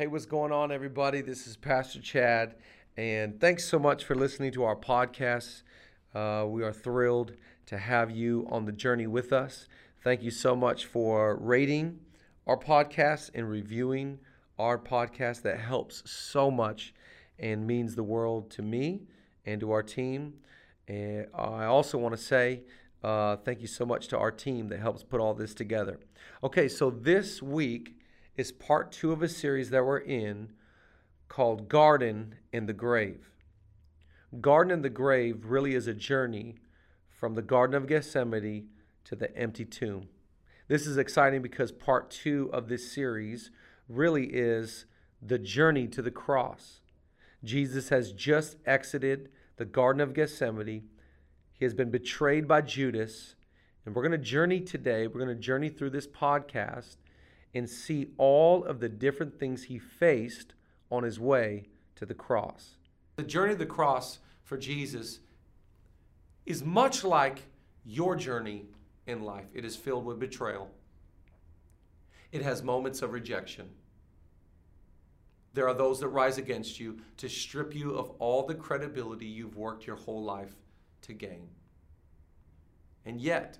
Hey, what's going on, everybody? This is Pastor Chad, and thanks so much for listening to our podcast. Uh, we are thrilled to have you on the journey with us. Thank you so much for rating our podcast and reviewing our podcast. That helps so much and means the world to me and to our team. And I also want to say uh, thank you so much to our team that helps put all this together. Okay, so this week, is part two of a series that we're in called Garden in the Grave. Garden in the Grave really is a journey from the Garden of Gethsemane to the empty tomb. This is exciting because part two of this series really is the journey to the cross. Jesus has just exited the Garden of Gethsemane. He has been betrayed by Judas. And we're going to journey today, we're going to journey through this podcast and see all of the different things he faced on his way to the cross. The journey of the cross for Jesus is much like your journey in life. It is filled with betrayal, it has moments of rejection. There are those that rise against you to strip you of all the credibility you've worked your whole life to gain. And yet,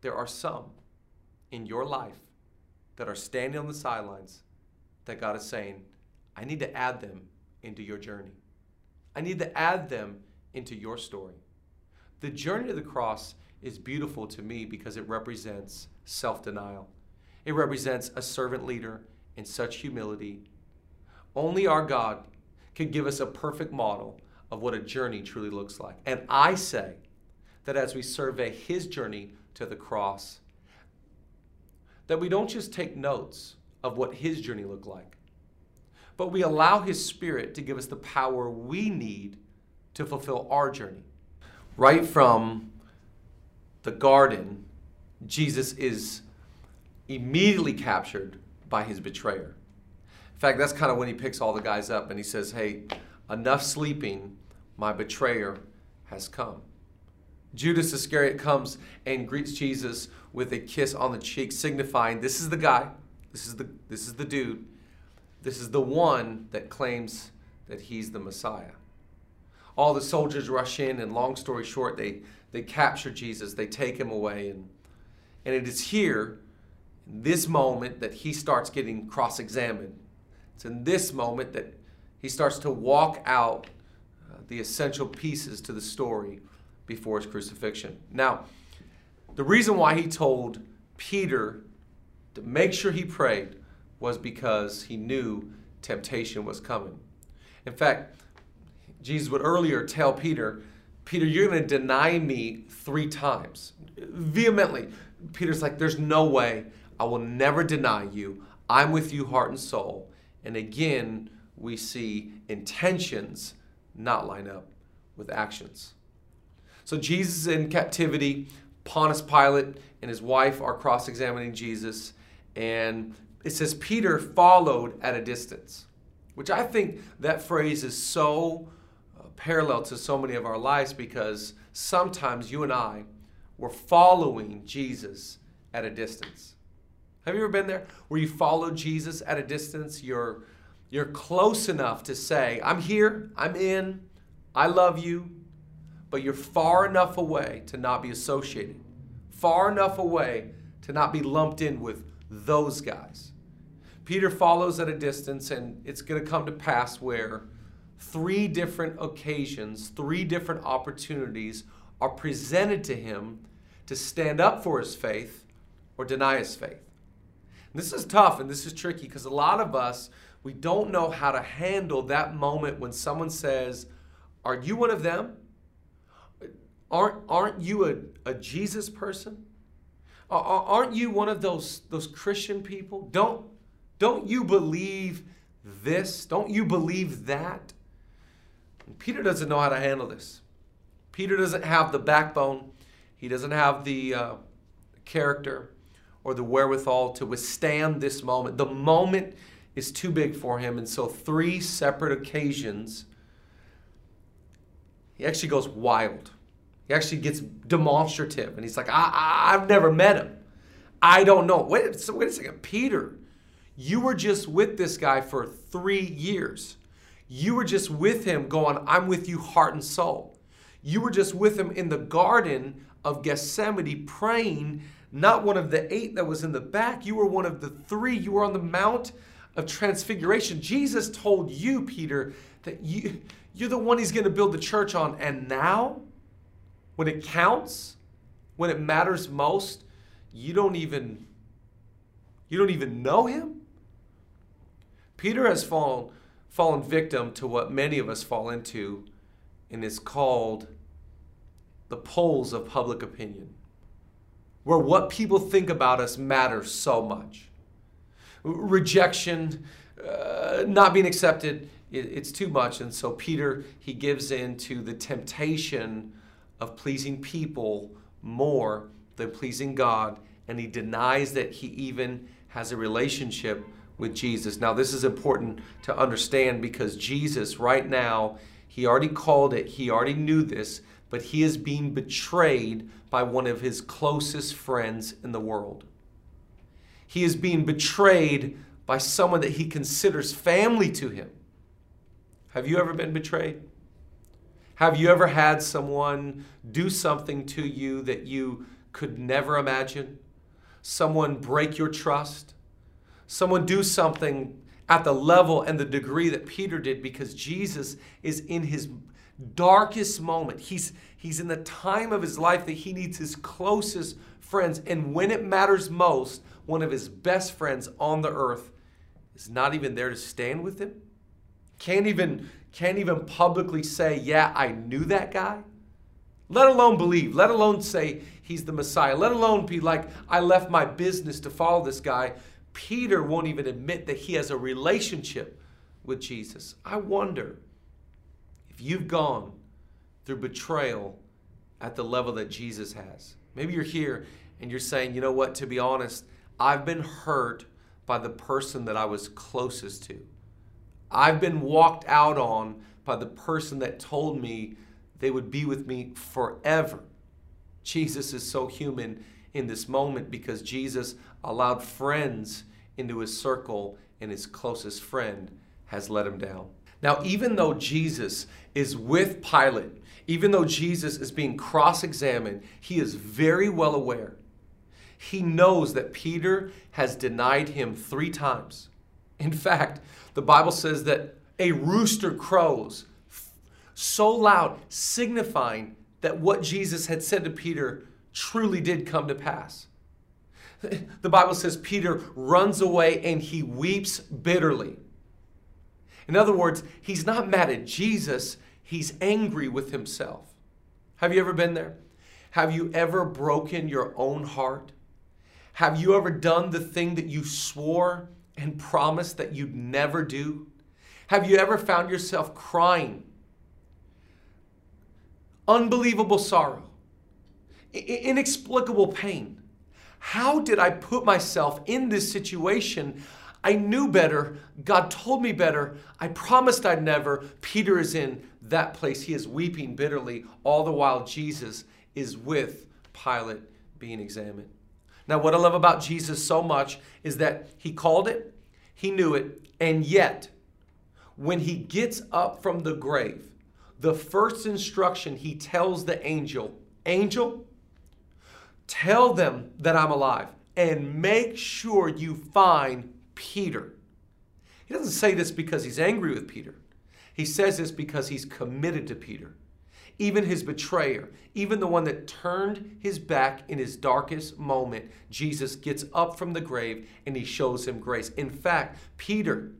there are some in your life that are standing on the sidelines that God is saying, I need to add them into your journey. I need to add them into your story. The journey to the cross is beautiful to me because it represents self denial. It represents a servant leader in such humility. Only our God can give us a perfect model of what a journey truly looks like. And I say that as we survey his journey to the cross, that we don't just take notes of what his journey looked like, but we allow his spirit to give us the power we need to fulfill our journey. Right from the garden, Jesus is immediately captured by his betrayer. In fact, that's kind of when he picks all the guys up and he says, Hey, enough sleeping, my betrayer has come. Judas Iscariot comes and greets Jesus with a kiss on the cheek, signifying this is the guy, this is the, this is the dude, this is the one that claims that he's the Messiah. All the soldiers rush in, and long story short, they, they capture Jesus, they take him away. And, and it is here, in this moment, that he starts getting cross examined. It's in this moment that he starts to walk out uh, the essential pieces to the story before his crucifixion. Now, the reason why he told Peter to make sure he prayed was because he knew temptation was coming. In fact, Jesus would earlier tell Peter, Peter, you're going to deny me three times. Vehemently. Peter's like, There's no way. I will never deny you. I'm with you, heart and soul. And again, we see intentions not line up with actions. So Jesus is in captivity. Pontius Pilate and his wife are cross examining Jesus. And it says Peter followed at a distance, which I think that phrase is so uh, parallel to so many of our lives because sometimes you and I were following Jesus at a distance. Have you ever been there where you follow Jesus at a distance? You're, you're close enough to say, I'm here, I'm in, I love you, but you're far enough away to not be associated, far enough away to not be lumped in with those guys. Peter follows at a distance, and it's going to come to pass where three different occasions, three different opportunities are presented to him to stand up for his faith or deny his faith. And this is tough and this is tricky because a lot of us, we don't know how to handle that moment when someone says, Are you one of them? Aren't, aren't you a, a Jesus person? Aren't you one of those, those Christian people? Don't, don't you believe this? Don't you believe that? Peter doesn't know how to handle this. Peter doesn't have the backbone, he doesn't have the uh, character or the wherewithal to withstand this moment. The moment is too big for him, and so, three separate occasions, he actually goes wild. He actually gets demonstrative and he's like, I, I, have never met him. I don't know. Wait, so wait a second. Peter, You were just with this guy for three years. You were just with him going, I'm with you heart and soul. You were just with him in the garden of Gethsemane praying, not one of the eight that was in the back. You were one of the three. You were on the Mount of Transfiguration. Jesus told you, Peter, that you, you're the one he's going to build the church on. And now, when it counts, when it matters most, you don't even you don't even know him? Peter has fallen fallen victim to what many of us fall into and is called the polls of public opinion, where what people think about us matters so much. Rejection, uh, not being accepted, it, it's too much. And so Peter, he gives in to the temptation of pleasing people more than pleasing God, and he denies that he even has a relationship with Jesus. Now, this is important to understand because Jesus, right now, he already called it, he already knew this, but he is being betrayed by one of his closest friends in the world. He is being betrayed by someone that he considers family to him. Have you ever been betrayed? Have you ever had someone do something to you that you could never imagine? Someone break your trust? Someone do something at the level and the degree that Peter did because Jesus is in his darkest moment. He's, he's in the time of his life that he needs his closest friends. And when it matters most, one of his best friends on the earth is not even there to stand with him. Can't even, can't even publicly say, Yeah, I knew that guy. Let alone believe, let alone say he's the Messiah, let alone be like, I left my business to follow this guy. Peter won't even admit that he has a relationship with Jesus. I wonder if you've gone through betrayal at the level that Jesus has. Maybe you're here and you're saying, you know what, to be honest, I've been hurt by the person that I was closest to. I've been walked out on by the person that told me they would be with me forever. Jesus is so human in this moment because Jesus allowed friends into his circle and his closest friend has let him down. Now, even though Jesus is with Pilate, even though Jesus is being cross examined, he is very well aware. He knows that Peter has denied him three times. In fact, the Bible says that a rooster crows so loud, signifying that what Jesus had said to Peter truly did come to pass. The Bible says Peter runs away and he weeps bitterly. In other words, he's not mad at Jesus, he's angry with himself. Have you ever been there? Have you ever broken your own heart? Have you ever done the thing that you swore and promised that you'd never do? Have you ever found yourself crying? Unbelievable sorrow, inexplicable pain. How did I put myself in this situation? I knew better. God told me better. I promised I'd never. Peter is in that place. He is weeping bitterly, all the while Jesus is with Pilate being examined. Now, what I love about Jesus so much is that he called it, he knew it, and yet, when he gets up from the grave, the first instruction he tells the angel, Angel, Tell them that I'm alive and make sure you find Peter. He doesn't say this because he's angry with Peter. He says this because he's committed to Peter. Even his betrayer, even the one that turned his back in his darkest moment, Jesus gets up from the grave and he shows him grace. In fact, Peter,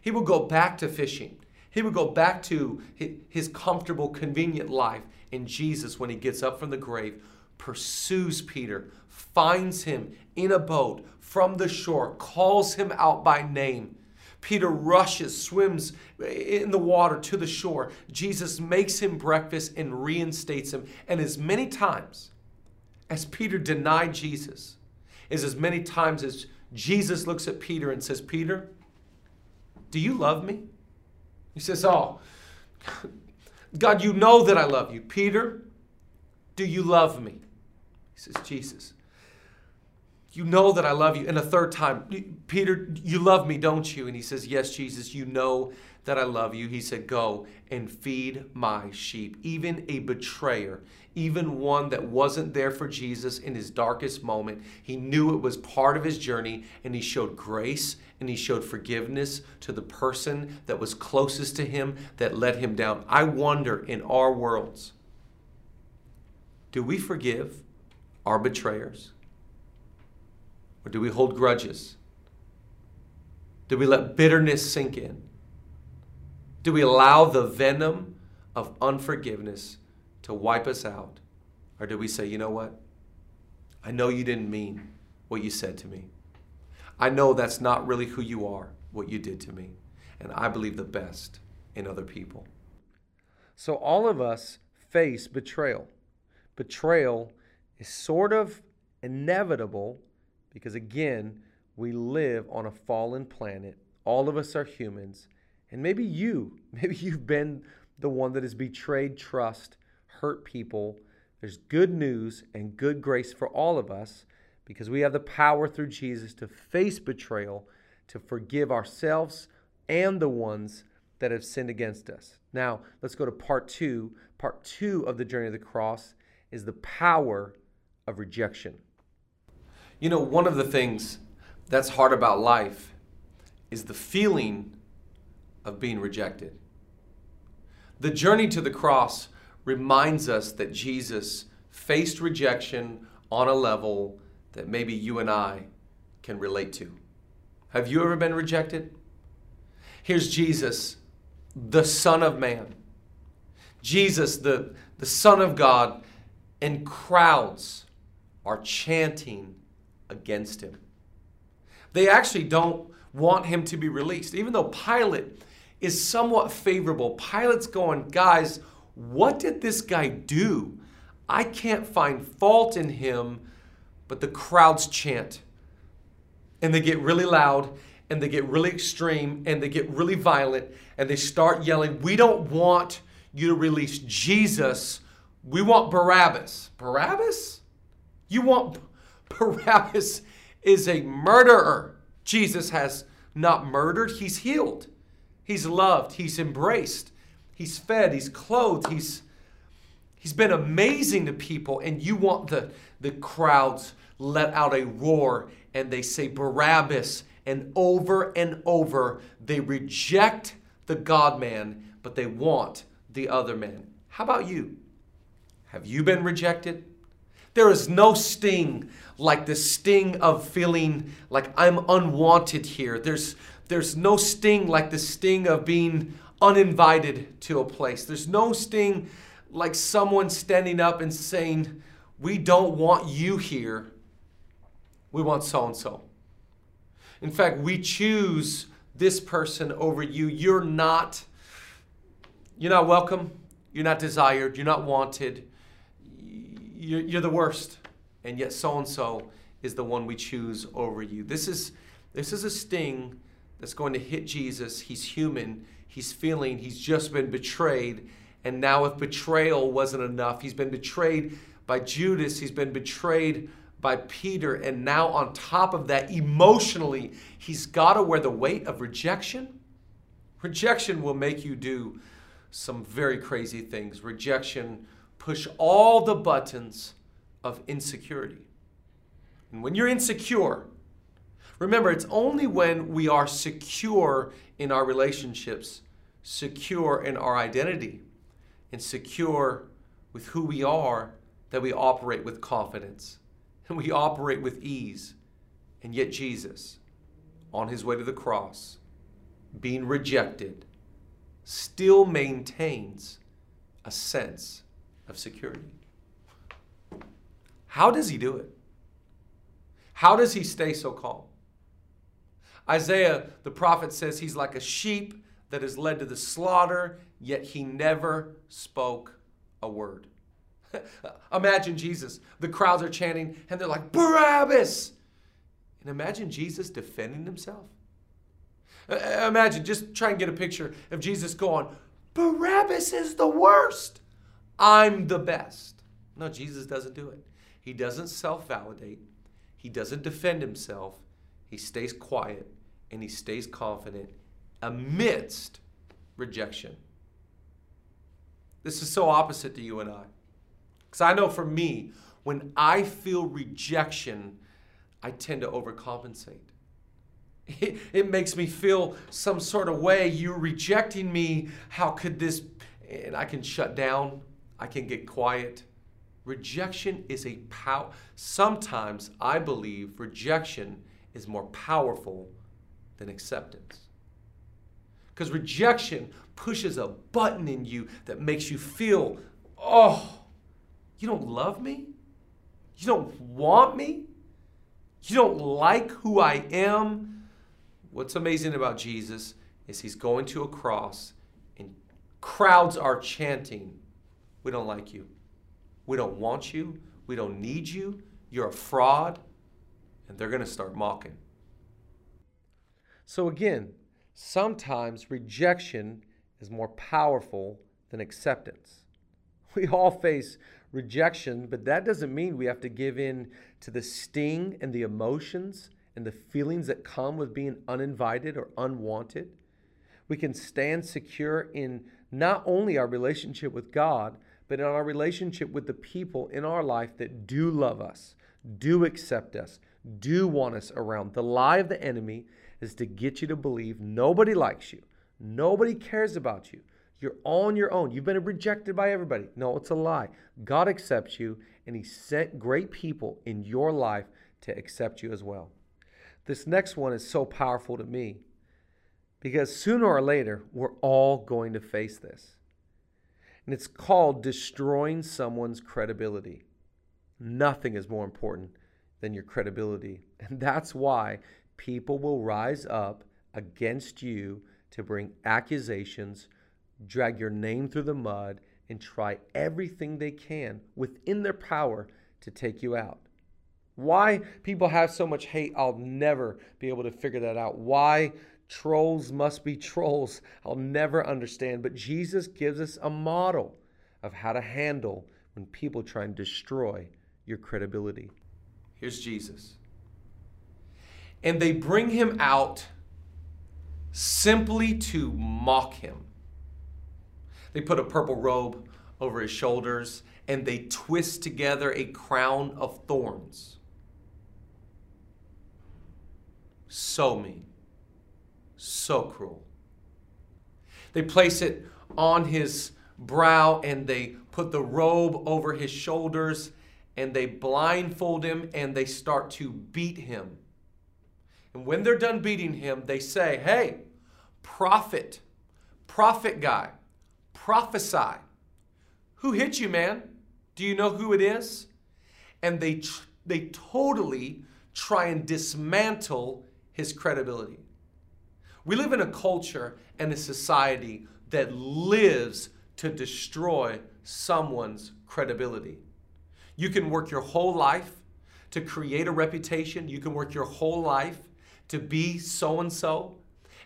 he will go back to fishing. He would go back to his comfortable, convenient life. And Jesus, when he gets up from the grave, pursues Peter, finds him in a boat from the shore, calls him out by name. Peter rushes, swims in the water to the shore. Jesus makes him breakfast and reinstates him. And as many times as Peter denied Jesus, is as many times as Jesus looks at Peter and says, Peter, do you love me? He says, Oh, God, you know that I love you. Peter, do you love me? He says, Jesus, You know that I love you. And a third time, Peter, you love me, don't you? And he says, Yes, Jesus, you know that I love you. He said, Go and feed my sheep. Even a betrayer, even one that wasn't there for Jesus in his darkest moment, he knew it was part of his journey and he showed grace and he showed forgiveness to the person that was closest to him that let him down. I wonder in our worlds, do we forgive our betrayers? Or do we hold grudges? Do we let bitterness sink in? Do we allow the venom of unforgiveness to wipe us out? Or do we say, you know what? I know you didn't mean what you said to me. I know that's not really who you are, what you did to me. And I believe the best in other people. So all of us face betrayal. Betrayal is sort of inevitable because, again, we live on a fallen planet. All of us are humans. And maybe you, maybe you've been the one that has betrayed trust, hurt people. There's good news and good grace for all of us because we have the power through Jesus to face betrayal, to forgive ourselves and the ones that have sinned against us. Now, let's go to part two. Part two of the journey of the cross is the power of rejection. You know, one of the things that's hard about life is the feeling of being rejected. The journey to the cross reminds us that Jesus faced rejection on a level that maybe you and I can relate to. Have you ever been rejected? Here's Jesus, the Son of Man. Jesus, the, the Son of God, and crowds are chanting against him. They actually don't want him to be released, even though Pilate is somewhat favorable. Pilate's going, guys, what did this guy do? I can't find fault in him, but the crowds chant. And they get really loud and they get really extreme and they get really violent and they start yelling, We don't want you to release Jesus. We want Barabbas. Barabbas? You want Barabbas is a murderer. Jesus has not murdered, he's healed. He's loved, he's embraced, he's fed, he's clothed, he's he's been amazing to people and you want the the crowds let out a roar and they say Barabbas and over and over they reject the God man but they want the other man. How about you? Have you been rejected? There is no sting like the sting of feeling like I'm unwanted here. There's, there's no sting like the sting of being uninvited to a place. There's no sting like someone standing up and saying, We don't want you here. We want so and so. In fact, we choose this person over you. You're not you're not welcome. You're not desired. You're not wanted you're, you're the worst, and yet so and so is the one we choose over you. This is, this is a sting that's going to hit Jesus. He's human, he's feeling, he's just been betrayed. And now, if betrayal wasn't enough, he's been betrayed by Judas, he's been betrayed by Peter, and now on top of that, emotionally, he's got to wear the weight of rejection. Rejection will make you do some very crazy things. Rejection push all the buttons of insecurity. And when you're insecure, remember, it's only when we are secure in our relationships, secure in our identity, and secure with who we are that we operate with confidence and we operate with ease. And yet, Jesus, on his way to the cross, being rejected, still maintains a sense of security. How does he do it? How does he stay so calm? Isaiah, the prophet, says he's like a sheep that is led to the slaughter, yet he never spoke a word. imagine Jesus. The crowds are chanting, and they're like, Barabbas! And imagine Jesus defending himself. Uh, imagine, just try and get a picture of Jesus going, Barabbas is the worst. I'm the best. No, Jesus doesn't do it. He doesn't self validate, he doesn't defend himself, he stays quiet, and he stays confident amidst rejection. This is so opposite to you and I. Because I know for me, when I feel rejection, I tend to overcompensate. It, it, makes me feel some sort of way. You're rejecting me. How could this? And I can shut down. I can get quiet. Rejection is a power. Sometimes I believe rejection is more powerful than acceptance. Because rejection pushes a button in you that makes you feel, oh, you don't love me? You don't want me? You don't like who I am? What's amazing about Jesus is he's going to a cross and crowds are chanting, We don't like you. We don't want you. We don't need you. You're a fraud. And they're going to start mocking. So, again, sometimes rejection is more powerful than acceptance. We all face rejection, but that doesn't mean we have to give in to the sting and the emotions and the feelings that come with being uninvited or unwanted. We can stand secure in not only our relationship with God, but in our relationship with the people in our life that do love us, do accept us, do want us around. The lie of the enemy is to get you to believe nobody likes you, nobody cares about you. You're on your own. You've been rejected by everybody. No, it's a lie. God accepts you, and He sent great people in your life to accept you as well. This next one is so powerful to me because sooner or later, we're all going to face this. And it's called destroying someone's credibility. Nothing is more important than your credibility. And that's why people will rise up against you to bring accusations, drag your name through the mud, and try everything they can within their power to take you out. Why people have so much hate, I'll never be able to figure that out. Why trolls must be trolls, I'll never understand. But Jesus gives us a model of how to handle when people try and destroy your credibility. Here's Jesus. And they bring him out simply to mock him. They put a purple robe over his shoulders and they twist together a crown of thorns. So mean, so cruel. They place it on his brow and they put the robe over his shoulders and they blindfold him and they start to beat him. And when they're done beating him, they say, Hey, prophet, prophet guy, prophesy. Who hit you, man? Do you know who it is? And they, they totally try and dismantle his credibility. We live in a culture and a society that lives to destroy someone's credibility. You can work your whole life to create a reputation, you can work your whole life to be so and so.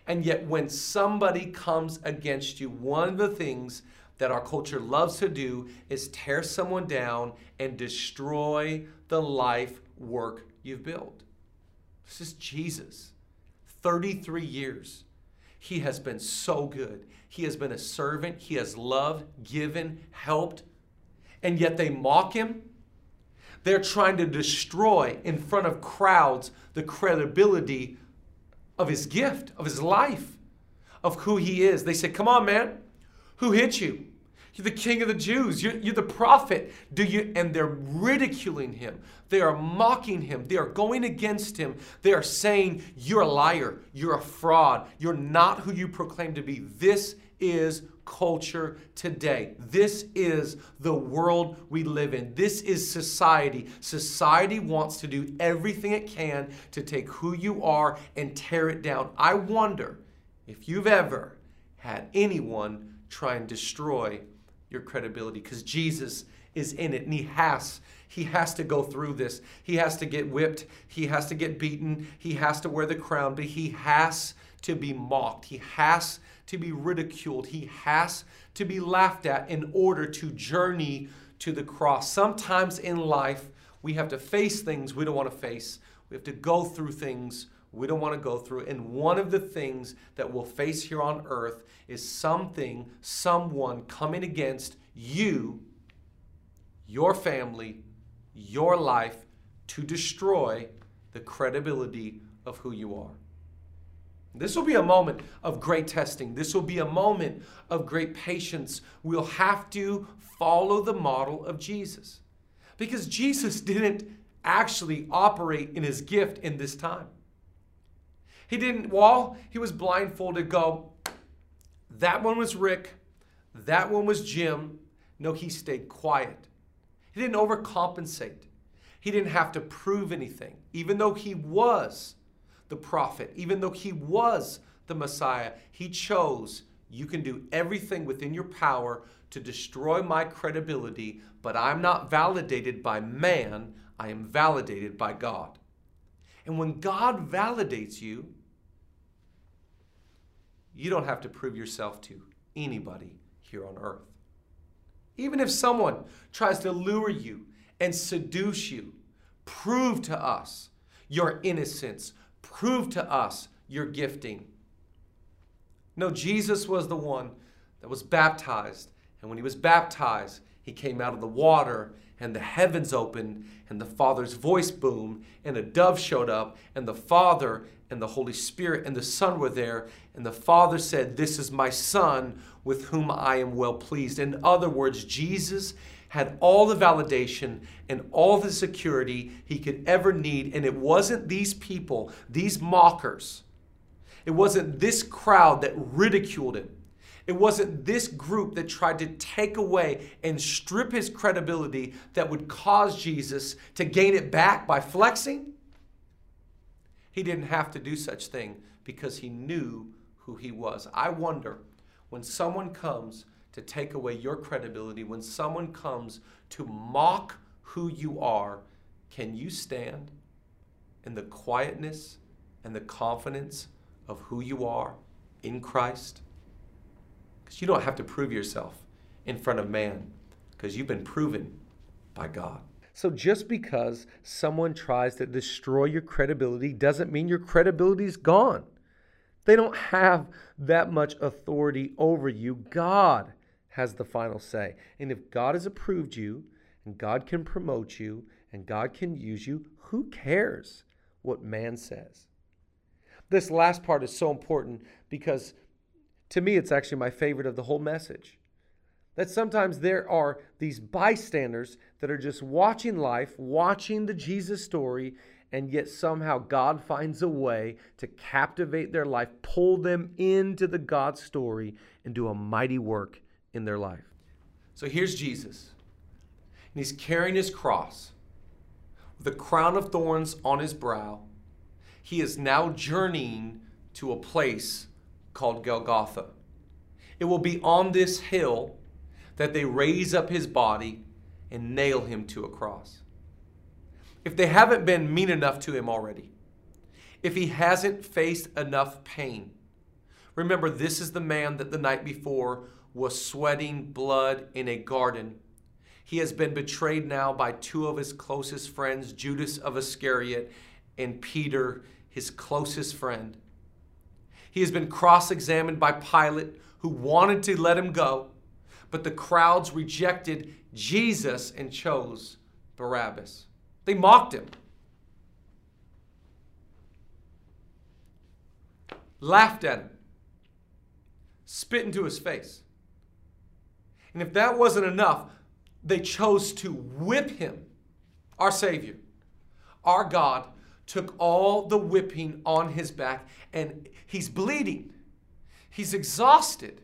And yet, when somebody comes against you, one of the things that our culture loves to do is tear someone down and destroy the life work you've built. This is Jesus. 33 years. He has been so good. He has been a servant. He has loved, given, helped. And yet they mock him. They're trying to destroy in front of crowds the credibility of his gift, of his life, of who he is. They say, Come on, man. Who hit you? You're the king of the Jews. You're, you're, the prophet. Do you? And they're ridiculing him. They are mocking him. They are going against him. They are saying, You're a liar. You're a fraud. You're not who you proclaim to be. This is culture today. This is the world we live in. This is society. Society wants to do everything it can to take who you are and tear it down. I wonder if you've ever had anyone try and destroy your credibility because Jesus is in it and he has he has to go through this. He has to get whipped, he has to get beaten, he has to wear the crown, but he has to be mocked. He has to be ridiculed. He has to be laughed at in order to journey to the cross. Sometimes in life We have to face things we don't want to face. We have to go through things we don't want to go through. And one of the things that we'll face here on earth is something, someone coming against you, your family, your life to destroy the credibility of who you are. This will be a moment of great testing. This will be a moment of great patience. We'll have to follow the model of Jesus because Jesus didn't actually operate in his gift in this time. He didn't, while he was blindfolded, go, that one was Rick, that one was Jim. No, he stayed quiet. He didn't overcompensate. He didn't have to prove anything, even though he was the prophet, even though he was the Messiah. He chose, you can do everything within your power to destroy my credibility, but I'm not validated by man, I am validated by God. And when God validates you, you don't have to prove yourself to anybody here on earth. Even if someone tries to lure you and seduce you, prove to us your innocence, prove to us your gifting. No, Jesus was the one that was baptized. And when he was baptized, he came out of the water and the heavens opened and the Father's voice boomed and a dove showed up and the Father and the Holy Spirit and the Son were there. And the Father said, This is my Son with whom I am well pleased. In other words, Jesus had all the validation and all the security he could ever need. And it wasn't these people, these mockers, it wasn't this crowd that ridiculed him. It wasn't this group that tried to take away and strip his credibility that would cause Jesus to gain it back by flexing. He didn't have to do such thing because he knew who he was. I wonder when someone comes to take away your credibility, when someone comes to mock who you are, can you stand in the quietness and the confidence of who you are in Christ? Because you don't have to prove yourself in front of man, because you've been proven by God. So just because someone tries to destroy your credibility doesn't mean your credibility is gone. They don't have that much authority over you. God has the final say. And if God has approved you, and God can promote you, and God can use you, who cares what man says? This last part is so important because to me, it's actually my favorite of the whole message. That sometimes there are these bystanders that are just watching life, watching the Jesus story, and yet somehow God finds a way to captivate their life, pull them into the God story, and do a mighty work in their life. So here's Jesus, and he's carrying his cross with a crown of thorns on his brow. He is now journeying to a place called Golgotha. It will be on this hill that they raise up his body and nail him to a cross. If they haven't been mean enough to him already, if he hasn't faced enough pain, remember this is the man that the night before was sweating blood in a garden. He has been betrayed now by two of his closest friends, Judas of Iscariot and Peter, his closest friend. He has been cross examined by Pilate, who wanted to let him go, but the crowds rejected Jesus and chose Barabbas. They mocked him, laughed at him, spit into his face. And if that wasn't enough, they chose to whip him, our Savior, our God, took all the whipping on his back and he's bleeding. He's exhausted.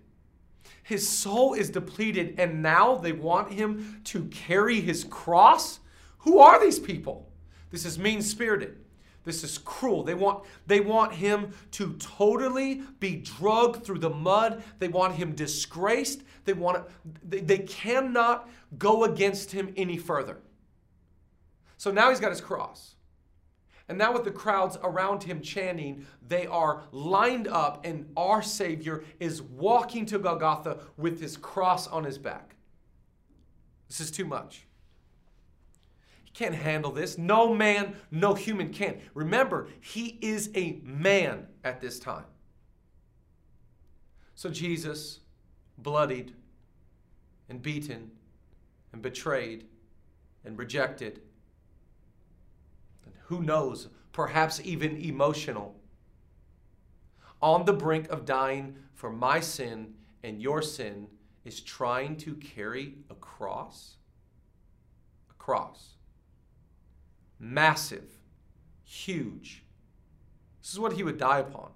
His soul is depleted, and now they want him to carry his cross? Who are these people? This is mean spirited. This is cruel. They want, they want him to totally be drugged through the mud. They want him disgraced. They, want they, they cannot go against him any further. So now he's got his cross. And now, with the crowds around him chanting, they are lined up, and our Savior is walking to Golgotha with his cross on his back. This is too much. He can't handle this. No man, no human can. Remember, he is a man at this time. So Jesus, bloodied and beaten and betrayed and rejected, who knows, perhaps even emotional, on the brink of dying for my sin and your sin, is trying to carry a cross. A cross. Massive, huge. This is what he would die upon.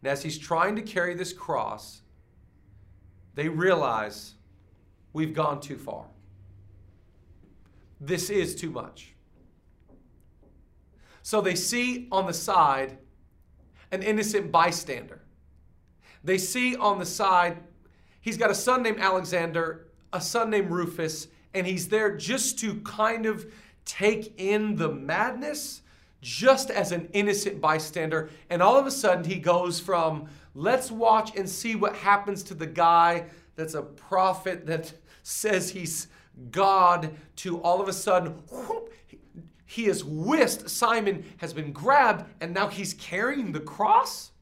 And as he's trying to carry this cross, they realize we've gone too far. This is too much. So they see on the side an innocent bystander. They see on the side, he's got a son named Alexander, a son named Rufus, and he's there just to kind of take in the madness just as an innocent bystander. And all of a sudden, he goes from, let's watch and see what happens to the guy that's a prophet that says he's God, to all of a sudden, whoop, he is whisked. Simon has been grabbed, and now he's carrying the cross.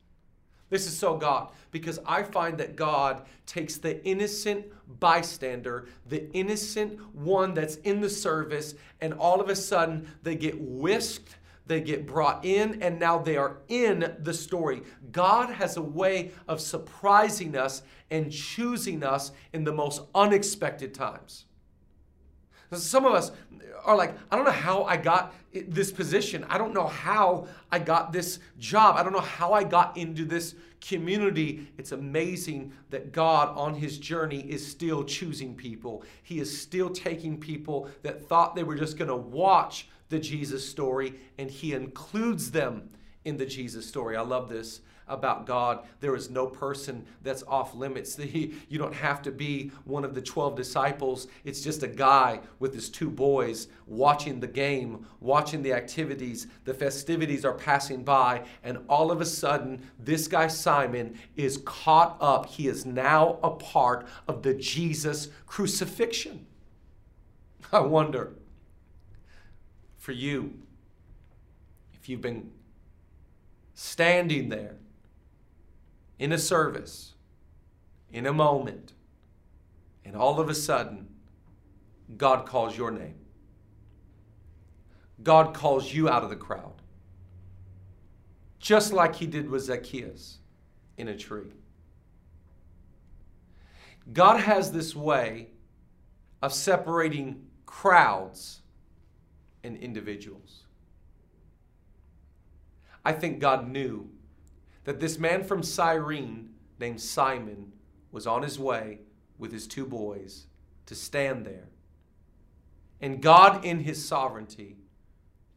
This is so God because I find that God takes the innocent bystander, the innocent one that's in the service, and all of a sudden they get whisked they get brought in, and now they are in the story. God has a way of surprising us and choosing us in the most unexpected times. Some of us are like, I don't know how I got this position. I don't know how I got this job. I don't know how I got into this community. It's amazing that God, on his journey, is still choosing people. He is still taking people that thought they were just going to watch the Jesus story, and he includes them in the Jesus story. I love this about God. There is no person that's off limits. You don't have to be one of the 12 disciples. It's just a guy with his two boys watching the game, watching the activities. The festivities are passing by, and all of a sudden, this guy Simon is caught up. He is now a part of the Jesus crucifixion. I wonder for you if you've been standing there in a service, in a moment, and all of a sudden, God calls your name. God calls you out of the crowd, just like he did with Zacchaeus in a tree. God has this way of separating crowds and individuals. I think God knew that this man from Cyrene named Simon was on his way with his two boys to stand there. And God, in his sovereignty,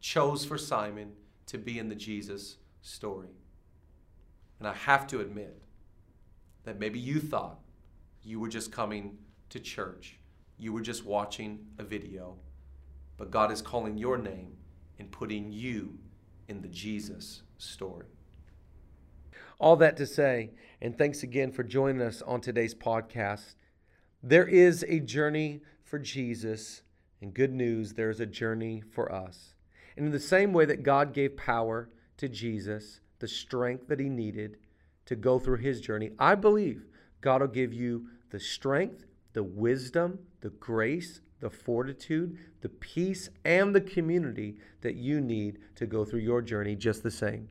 chose for Simon to be in the Jesus story. And I have to admit that maybe you thought you were just coming to church, you were just watching a video but God is calling your name and putting you in the Jesus story. All that to say, and thanks again for joining us on today's podcast. There is a journey for Jesus, and good news, there's a journey for us. And in the same way that God gave power to Jesus, the strength that he needed to go through his journey, I believe God will give you the strength, the wisdom, the grace, the fortitude, the peace, and the community that you need to go through your journey just the same.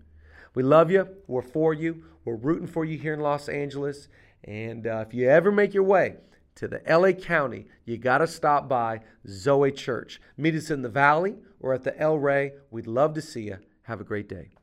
We love you. We're for you. We're rooting for you here in Los Angeles. And uh, if you ever make your way to the LA County, you got to stop by Zoe Church. Meet us in the Valley or at the El Rey. We'd love to see you. Have a great day.